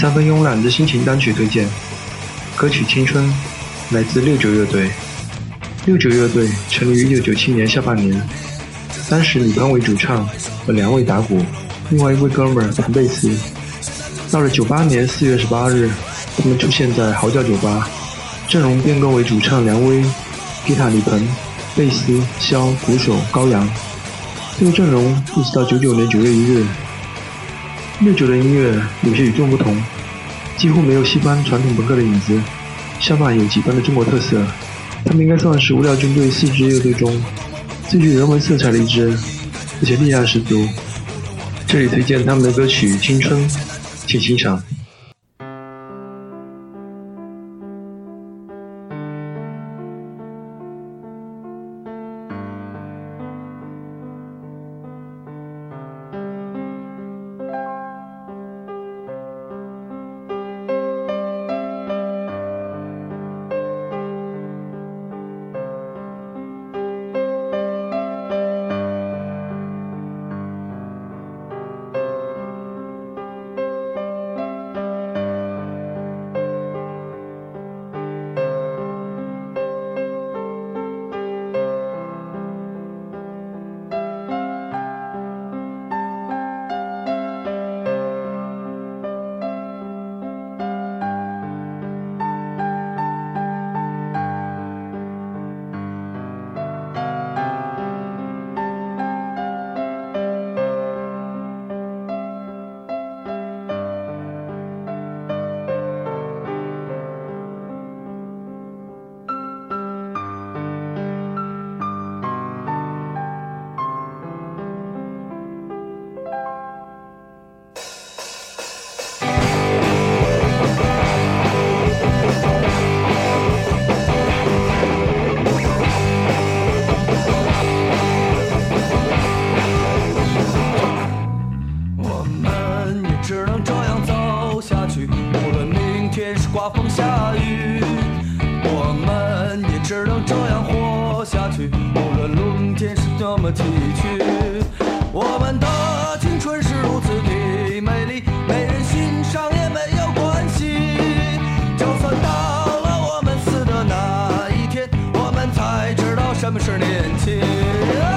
三分慵懒的心情单曲推荐，歌曲《青春》来自六九乐队。六九乐队成立于一九九七年下半年，当时李鹏为主唱和两位打鼓，另外一位哥们儿弹贝斯。到了九八年四月十八日，他们出现在嚎叫酒吧，阵容变更为主唱梁威、吉他李鹏、贝斯肖、鼓手高阳。这个阵容一直到九九年九月一日。六九的音乐有些与众不同，几乎没有西方传统朋克的影子，相反有几分的中国特色。他们应该算是无聊军队四支乐队中最具人文色彩的一支，而且力量十足。这里推荐他们的歌曲《青春》，请欣赏。那么崎岖我们的青春是如此的美丽。没人欣赏也没有关系就算到了我们死的那一天我们才知道什么是年轻。